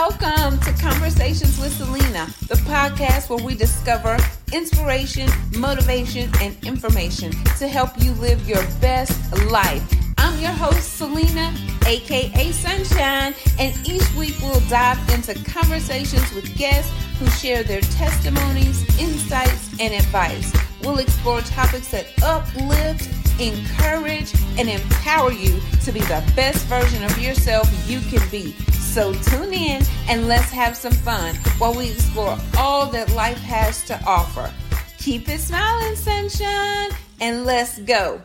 Welcome to Conversations with Selena, the podcast where we discover inspiration, motivation, and information to help you live your best life. I'm your host, Selena, aka Sunshine, and each week we'll dive into conversations with guests who share their testimonies, insights, and advice. We'll explore topics that uplift, encourage, and empower you to be the best version of yourself you can be. So tune in and let's have some fun while we explore all that life has to offer. Keep it smiling, sunshine, and let's go.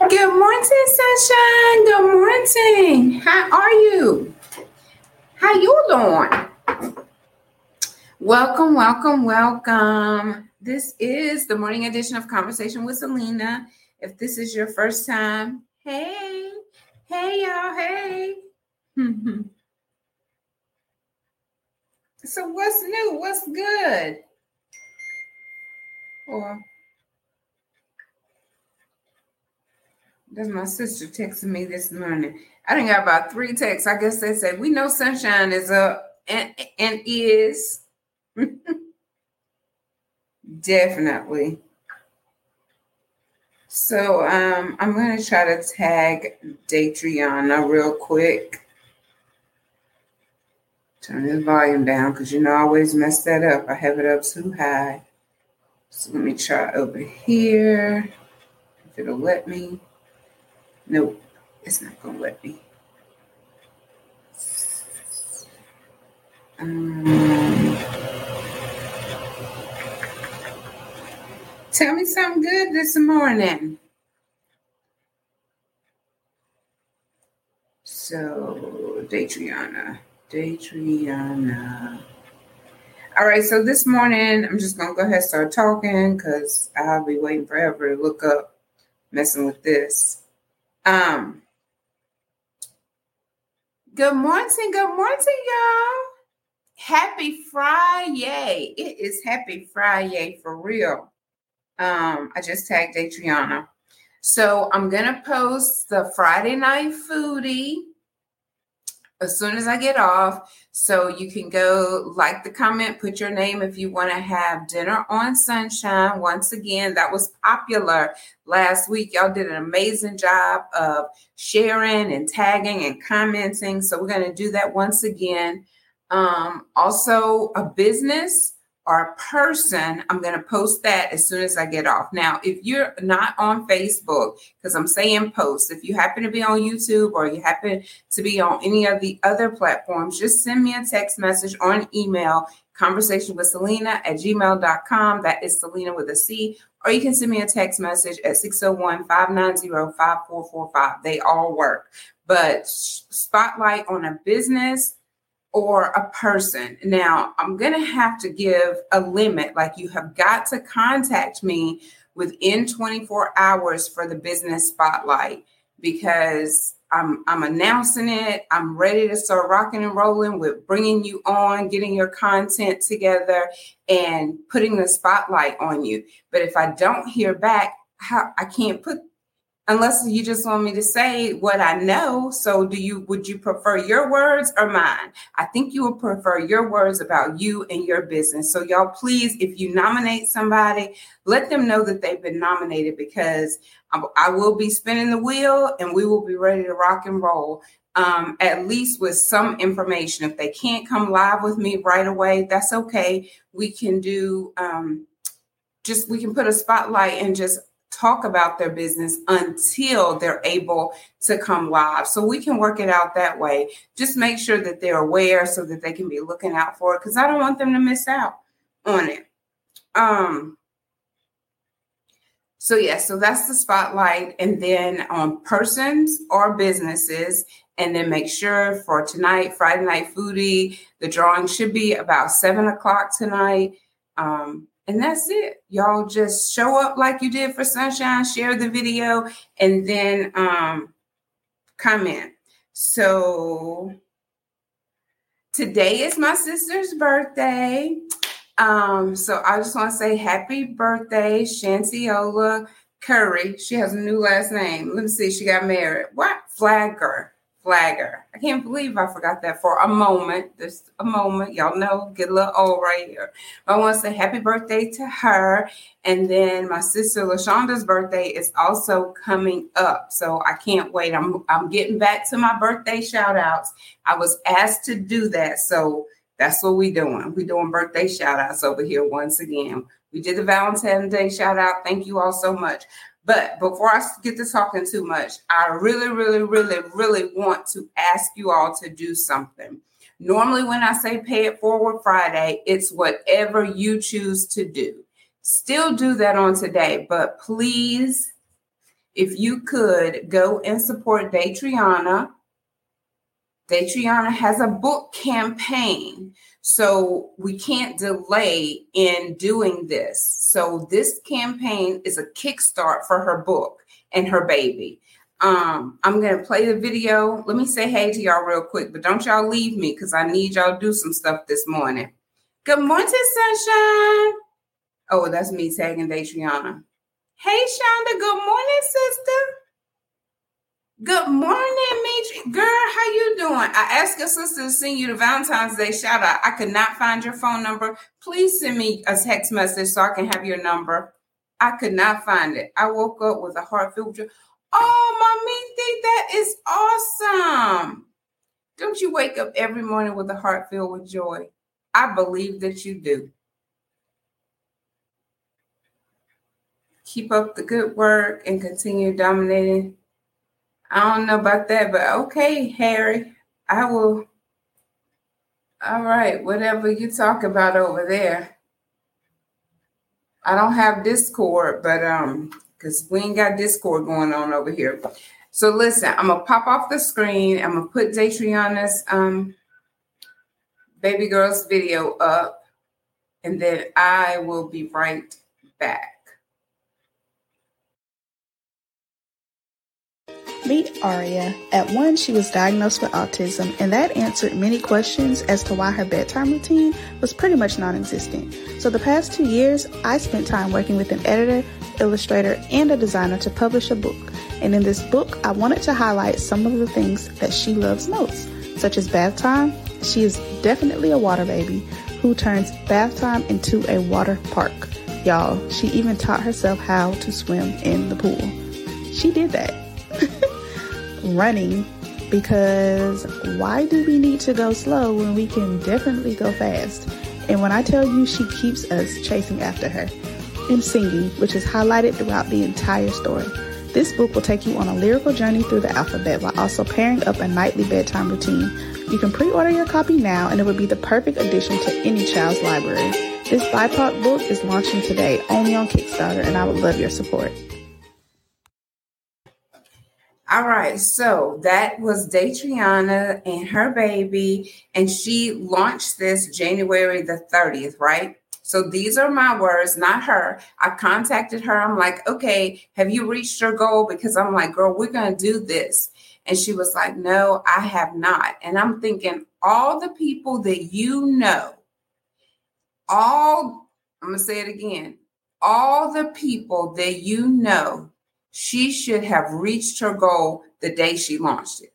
Good morning, sunshine. Good morning. How are you? How you doing? Welcome, welcome, welcome. This is the morning edition of Conversation with Selena. If this is your first time, hey, hey, y'all, hey. so, what's new? What's good? Or That's my sister texting me this morning. I didn't got about three texts. I guess they said we know sunshine is up and and is definitely. So um, I'm gonna try to tag Datriana real quick. Turn the volume down because you know I always mess that up. I have it up too high. So let me try over here. If it'll let me. Nope, it's not gonna let me. Um, tell me something good this morning. So, Datriana, Datriana. All right, so this morning I'm just gonna go ahead and start talking because I'll be waiting forever to look up messing with this. Um, good morning, good morning, y'all. Happy Friday. It is happy Friday for real. Um, I just tagged Datriana. So I'm gonna post the Friday night foodie as soon as I get off. So you can go like the comment, put your name if you want to have dinner on Sunshine. Once again, that was popular last week. Y'all did an amazing job of sharing and tagging and commenting. So we're to do that once again. Um, also, a business or a person, I'm going to post that as soon as I get off. Now, if you're not on Facebook, because I'm saying post, if you happen to be on YouTube or you happen to be on any of the other platforms, just send me a text message or an email, conversation with Selena at gmail.com. That is Selena with a C. Or you can send me a text message at 601 590 5445. They all work. But spotlight on a business or a person. Now, I'm going to have to give a limit. Like, you have got to contact me within 24 hours for the business spotlight because I'm, I'm announcing it. I'm ready to start rocking and rolling with bringing you on, getting your content together, and putting the spotlight on you. But if I don't hear back, how I can't put unless you just want me to say what I know. So do you would you prefer your words or mine? I think you would prefer your words about you and your business. So y'all please if you nominate somebody, let them know that they've been nominated because I will be spinning the wheel and we will be ready to rock and roll. Um, at least with some information. If they can't come live with me right away, that's okay. We can do um, just we can put a spotlight and just talk about their business until they're able to come live. So we can work it out that way. Just make sure that they're aware so that they can be looking out for it because I don't want them to miss out on it. Um so yeah, so that's the spotlight and then on persons or businesses and then make sure for tonight, Friday night foodie, the drawing should be about seven o'clock tonight. Um, and that's it. Y'all just show up like you did for Sunshine, share the video, and then um, comment. So today is my sister's birthday. Um, so I just want to say happy birthday, Shantiola Curry. She has a new last name. Let me see. She got married. What? Flagger. Flagger. I can't believe I forgot that for a moment. Just a moment. Y'all know, get a little old right here. But I want to say happy birthday to her. And then my sister LaShonda's birthday is also coming up. So I can't wait. I'm I'm getting back to my birthday shout outs. I was asked to do that. So that's what we're doing. We're doing birthday shout outs over here once again. We did the Valentine's Day shout out. Thank you all so much. But before I get to talking too much, I really, really, really, really want to ask you all to do something. Normally, when I say pay it forward Friday, it's whatever you choose to do. Still do that on today, but please, if you could go and support Datriana. Datriana has a book campaign. So we can't delay in doing this. So this campaign is a kickstart for her book and her baby. Um, I'm gonna play the video. Let me say hey to y'all real quick, but don't y'all leave me because I need y'all to do some stuff this morning. Good morning, sunshine. Oh, that's me tagging Datriana. Hey, Shonda. Good morning, sister. Good morning, Mitch. Girl, how you doing? I asked your sister to send you the Valentine's Day shout out. I could not find your phone number. Please send me a text message so I can have your number. I could not find it. I woke up with a heart filled with joy. Oh, my Mamie, that is awesome. Don't you wake up every morning with a heart filled with joy? I believe that you do. Keep up the good work and continue dominating I don't know about that, but okay, Harry. I will. All right, whatever you talk about over there. I don't have Discord, but um, because we ain't got Discord going on over here. So listen, I'm gonna pop off the screen. I'm gonna put Datriana's um baby girl's video up, and then I will be right back. Meet Arya. At one, she was diagnosed with autism, and that answered many questions as to why her bedtime routine was pretty much non existent. So, the past two years, I spent time working with an editor, illustrator, and a designer to publish a book. And in this book, I wanted to highlight some of the things that she loves most, such as bath time. She is definitely a water baby who turns bath time into a water park. Y'all, she even taught herself how to swim in the pool. She did that. Running because why do we need to go slow when we can definitely go fast? And when I tell you she keeps us chasing after her, and singing, which is highlighted throughout the entire story. This book will take you on a lyrical journey through the alphabet while also pairing up a nightly bedtime routine. You can pre order your copy now, and it would be the perfect addition to any child's library. This BIPOC book is launching today only on Kickstarter, and I would love your support. All right, so that was Datriana and her baby, and she launched this January the 30th, right? So these are my words, not her. I contacted her. I'm like, okay, have you reached your goal? Because I'm like, girl, we're going to do this. And she was like, no, I have not. And I'm thinking, all the people that you know, all, I'm going to say it again, all the people that you know she should have reached her goal the day she launched it.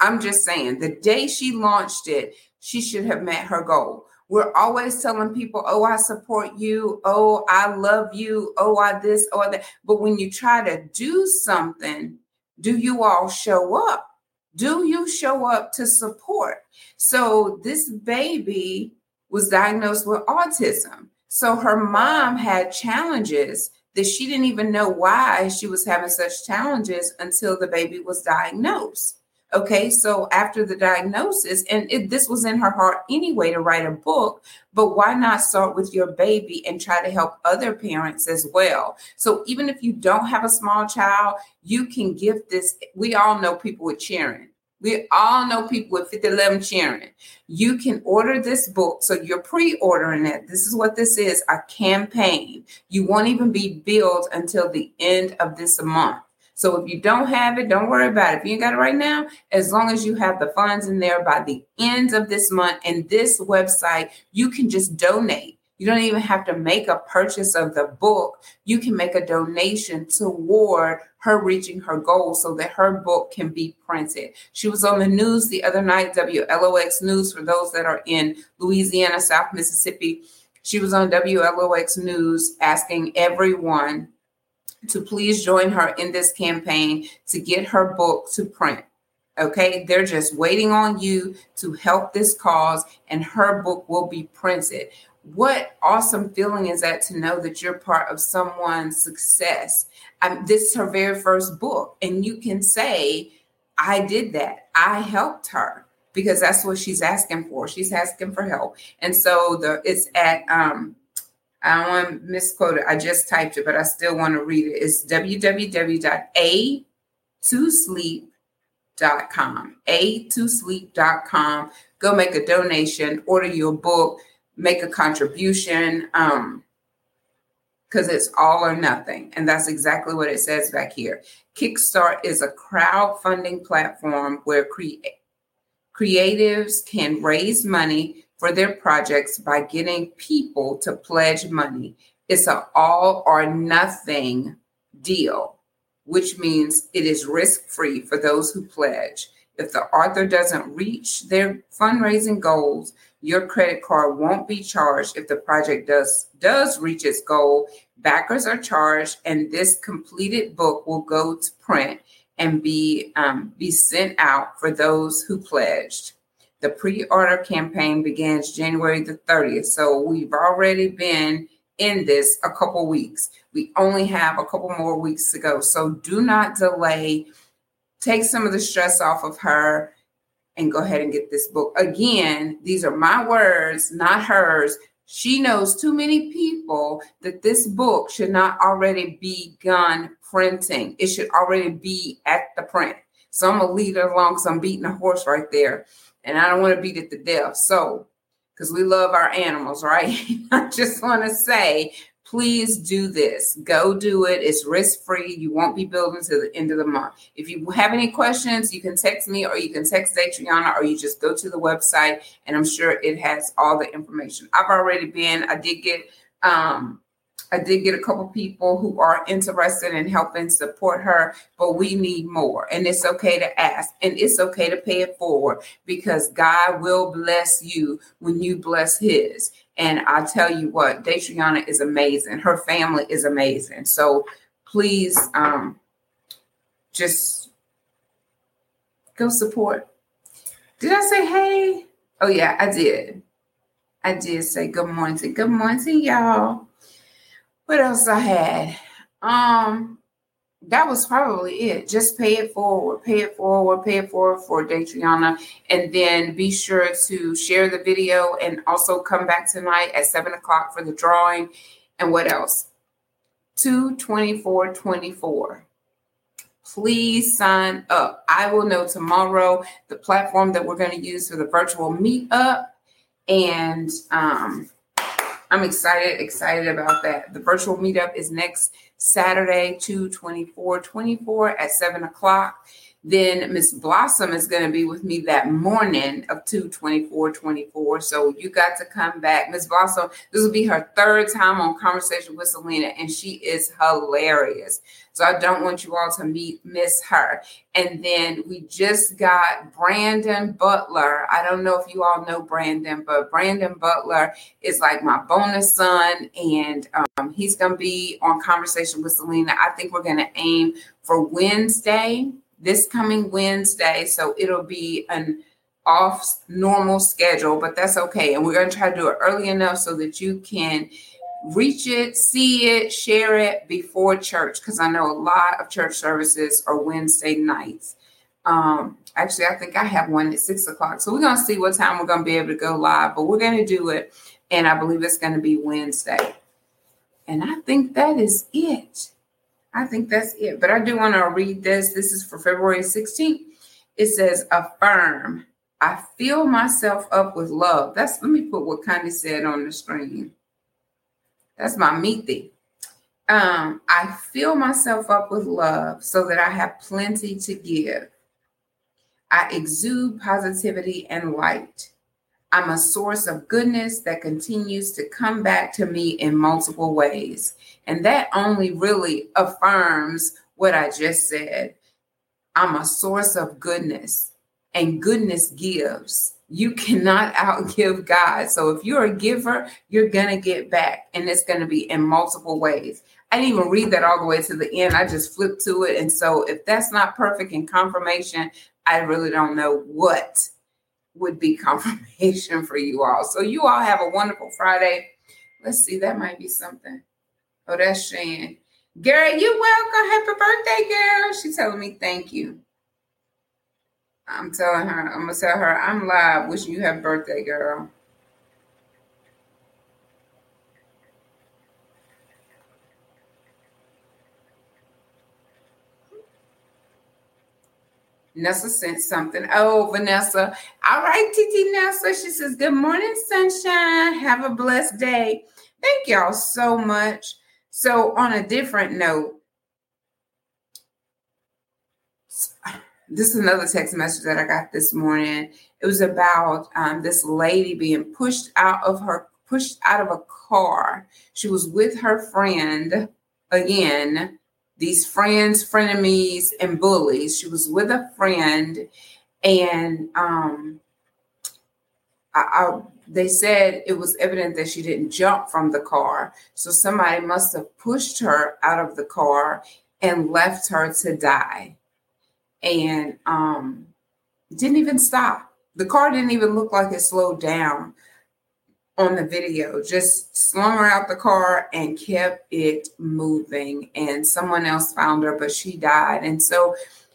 I'm just saying, the day she launched it, she should have met her goal. We're always telling people, oh, I support you. Oh, I love you. Oh, I this oh, or that. But when you try to do something, do you all show up? Do you show up to support? So this baby was diagnosed with autism. So her mom had challenges that she didn't even know why she was having such challenges until the baby was diagnosed. Okay, so after the diagnosis, and it, this was in her heart anyway to write a book, but why not start with your baby and try to help other parents as well? So even if you don't have a small child, you can give this. We all know people with cheering. We all know people with 5011 cheering. You can order this book. So you're pre ordering it. This is what this is a campaign. You won't even be billed until the end of this month. So if you don't have it, don't worry about it. If you ain't got it right now, as long as you have the funds in there by the end of this month and this website, you can just donate You don't even have to make a purchase of the book. You can make a donation toward her reaching her goal so that her book can be printed. She was on the news the other night, WLOX News, for those that are in Louisiana, South Mississippi. She was on WLOX News asking everyone to please join her in this campaign to get her book to print. Okay, they're just waiting on you to help this cause, and her book will be printed what awesome feeling is that to know that you're part of someone's success? Um, this is her very first book, and you can say, I did that. I helped her because that's what she's asking for. She's asking for help. And so the it's at um I don't want to misquote it. I just typed it, but I still want to read it. It's www.atosleep.com. AtoSleep.com. Go make a donation, order your book make a contribution um because it's all or nothing. And that's exactly what it says back here. Kickstart is a crowdfunding platform where cre- creatives can raise money for their projects by getting people to pledge money. It's an all or nothing deal which means it is risk free for those who pledge if the author doesn't reach their fundraising goals your credit card won't be charged if the project does does reach its goal. Backers are charged, and this completed book will go to print and be um, be sent out for those who pledged. The pre-order campaign begins January the 30th, so we've already been in this a couple weeks. We only have a couple more weeks to go, so do not delay. Take some of the stress off of her and go ahead and get this book. Again, these are my words, not hers. She knows too many people that this book should not already be begun printing. It should already be at the print. So I'm gonna lead along because I'm beating a horse right there, and I don't want to beat it to death. So, because we love our animals, right? I just want to say please do this. Go do it. It's risk free. You won't be building to the end of the month. If you have any questions, you can text me or you can text Datriana or you just go to the website and I'm sure it has all the information. I've already been, I did get, um, I did get a couple people who are interested in helping support her, but we need more. And it's okay to ask and it's okay to pay it forward because God will bless you when you bless His. And I tell you what, Datriana is amazing. Her family is amazing. So please um, just go support. Did I say hey? Oh, yeah, I did. I did say good morning. Good morning, y'all. What else I had? Um, that was probably it. Just pay it forward, pay it forward, pay it forward for Datriana. And then be sure to share the video and also come back tonight at seven o'clock for the drawing. And what else? 22424. Please sign up. I will know tomorrow the platform that we're going to use for the virtual meetup. And um, I'm excited, excited about that. The virtual meetup is next Saturday, 2 24 24 at 7 o'clock. Then Miss Blossom is going to be with me that morning of 2 24 24. So you got to come back. Miss Blossom, this will be her third time on Conversation with Selena, and she is hilarious. So I don't want you all to meet miss her. And then we just got Brandon Butler. I don't know if you all know Brandon, but Brandon Butler is like my bonus son, and um, he's going to be on Conversation with Selena. I think we're going to aim for Wednesday this coming Wednesday. So it'll be an off normal schedule, but that's okay. And we're going to try to do it early enough so that you can reach it, see it, share it before church. Because I know a lot of church services are Wednesday nights. Um, actually, I think I have one at six o'clock. So we're going to see what time we're going to be able to go live, but we're going to do it. And I believe it's going to be Wednesday. And I think that is it. I think that's it. But I do want to read this. This is for February 16th. It says, affirm. I fill myself up with love. That's let me put what Connie said on the screen. That's my meaty. Um, I fill myself up with love so that I have plenty to give. I exude positivity and light. I'm a source of goodness that continues to come back to me in multiple ways. And that only really affirms what I just said. I'm a source of goodness, and goodness gives. You cannot outgive God. So if you're a giver, you're going to get back, and it's going to be in multiple ways. I didn't even read that all the way to the end. I just flipped to it. And so if that's not perfect in confirmation, I really don't know what would be confirmation for you all. So you all have a wonderful Friday. Let's see, that might be something. Oh, that's Shane. Girl, you welcome. Happy birthday, girl. She's telling me thank you. I'm telling her, I'm gonna tell her I'm live wishing you happy birthday, girl. Nessa sent something. Oh, Vanessa. All right, TT Nessa. She says, Good morning, sunshine. Have a blessed day. Thank y'all so much. So, on a different note, this is another text message that I got this morning. It was about um, this lady being pushed out of her pushed out of a car. She was with her friend again these friends, frenemies, and bullies. She was with a friend, and um, I, I, they said it was evident that she didn't jump from the car. So somebody must have pushed her out of the car and left her to die. And um, didn't even stop. The car didn't even look like it slowed down on the video, just slung her out the car and kept it moving. And someone else found her, but she died. And so,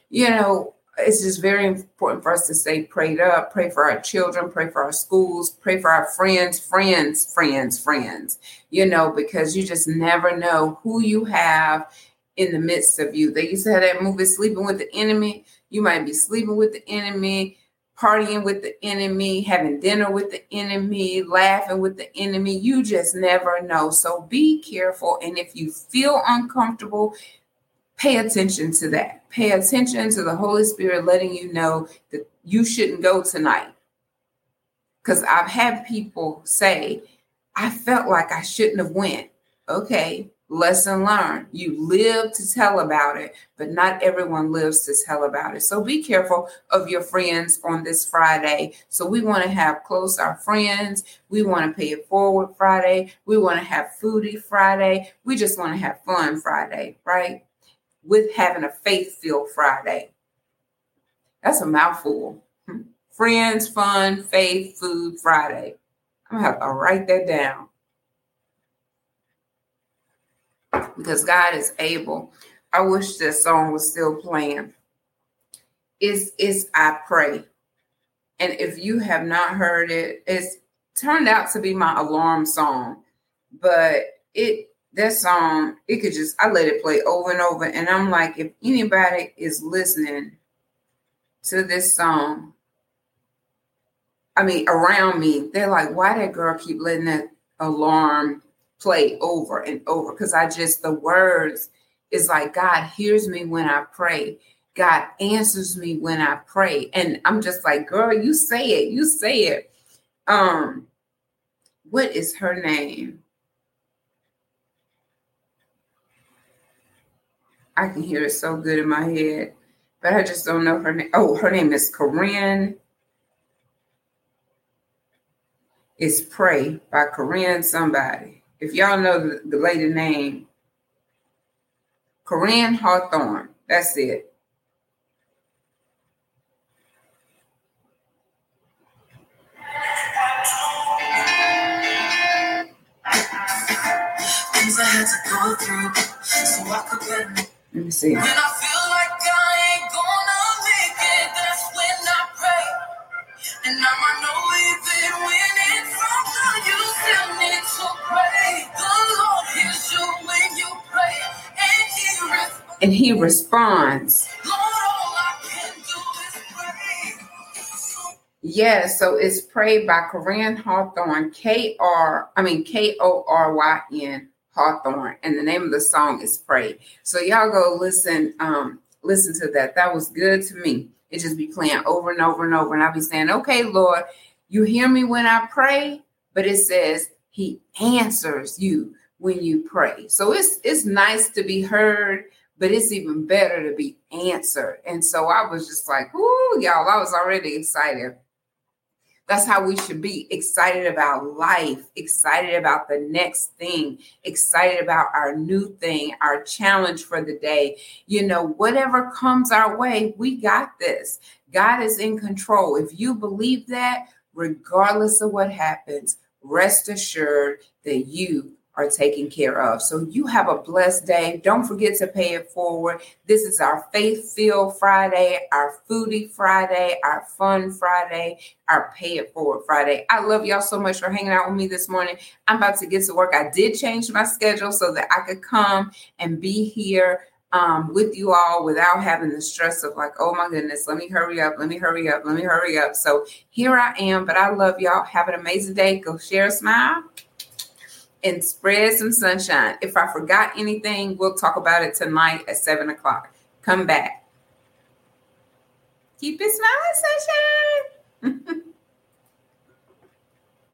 you know, it's just very important for us to stay prayed up, pray for our children, pray for our schools, pray for our friends, friends, friends, friends, you know, because you just never know who you have in the midst of you. They used to have that movie, Sleeping with the Enemy. You might be sleeping with the enemy partying with the enemy, having dinner with the enemy, laughing with the enemy. You just never know. So be careful. And if you feel uncomfortable, pay attention to that. Pay attention to the Holy Spirit letting you know that you shouldn't go tonight. Because I've had people say, I felt like I shouldn't have went. Okay, lesson learned. You live to tell about it, but not everyone lives to tell about it. So be careful of your friends on this Friday. So we want to have close our friends. We want to pay it forward Friday. We want to have foodie Friday. We just want to have fun Friday, right? With having a faith filled Friday. That's a mouthful. Hmm. Friends, fun, faith, food Friday. I'm going to have to write that down because God is able. I wish this song was still playing. Is is I pray. And if you have not heard it, it's turned out to be my alarm song. But it that song, it could just I let it play over and over. And I'm like, if anybody is listening to this song, I mean around me, they're like, why that girl keep letting that alarm play over and over because I just, the words is like, God hears me when I pray. God answers me when I pray. And I'm just like, girl, you say it, you say it. Um, what is her name? I can hear it so good in my head, but I just don't know her name. Oh, her name is Koryn. It's Pray by Koryn somebody if y'all know the, the lady name, Koryn Hawthorne. That's it. Things I had to go through so I could Let me see. Responds. Yes, so it's prayed by Koryn Hawthorne, K R, I mean K O R Y N Hawthorne, and the name of the song is Pray. So y'all go listen, um, listen to that. That was good to me. It just be playing over and over and over, and I'll be saying, "Okay, Lord, You hear me when I pray, but it says he answers you when you pray. So it's it's nice to be heard, but it's even better to be answered. And so I was just like, "Ooh, y'all!" I was already excited. That's how we should be excited about life, excited about the next thing, excited about our new thing, our challenge for the day. You know, whatever comes our way, we got this. God is in control. If you believe that, regardless of what happens, rest assured that you are taken care of. So you have a blessed day. Don't forget to pay it forward. This is our faith filled Friday, our foodie Friday, our fun Friday, our pay it forward Friday. I love y'all so much for hanging out with me this morning. I'm about to get to work. I did change my schedule so that I could come and be here um, with you all without having the stress of like, oh my goodness, let me hurry up, let me hurry up, let me hurry up. So here I am, but I love y'all. Have an amazing day. Go share a smile and spread some sunshine. If I forgot anything, we'll talk about it tonight at seven o'clock. Come back. Keep it smiling, sunshine.